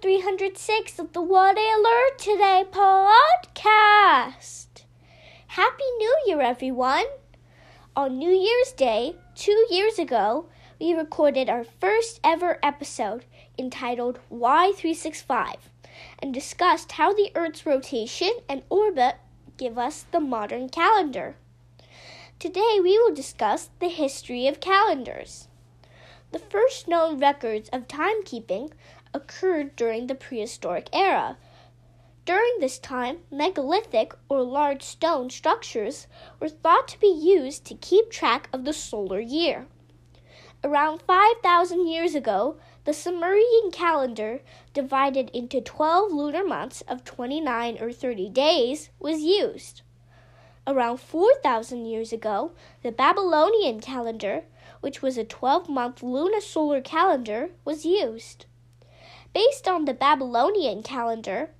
Episode 306 of the What I Learned Today podcast. Happy New Year, everyone! On New Year's Day, two years ago, we recorded our first ever episode entitled Y365 and discussed how the Earth's rotation and orbit give us the modern calendar. Today we will discuss the history of calendars. The first known records of timekeeping occurred during the prehistoric era. During this time, megalithic or large stone structures were thought to be used to keep track of the solar year. Around 5,000 years ago, the Sumerian calendar, divided into 12 lunar months of 29 or 30 days, was used. Around 4,000 years ago, the Babylonian calendar, which was a 12 month lunisolar calendar, was used. Based on the Babylonian calendar,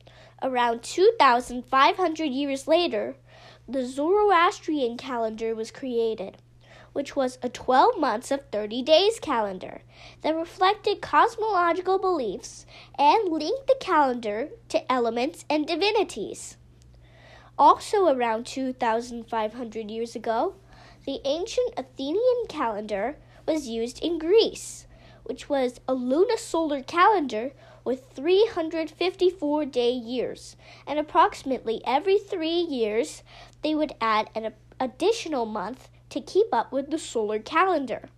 around 2,500 years later, the Zoroastrian calendar was created, which was a 12 months of 30 days calendar that reflected cosmological beliefs and linked the calendar to elements and divinities. Also, around 2,500 years ago, the ancient Athenian calendar was used in Greece, which was a lunisolar calendar with 354 day years, and approximately every three years they would add an additional month to keep up with the solar calendar.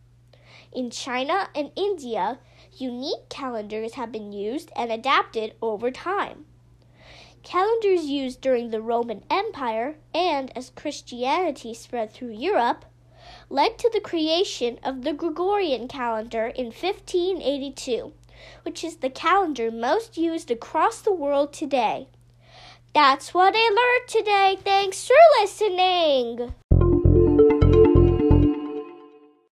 In China and India, unique calendars have been used and adapted over time. Calendars used during the Roman Empire and as Christianity spread through Europe led to the creation of the Gregorian calendar in 1582, which is the calendar most used across the world today. That's what I learned today. Thanks for listening.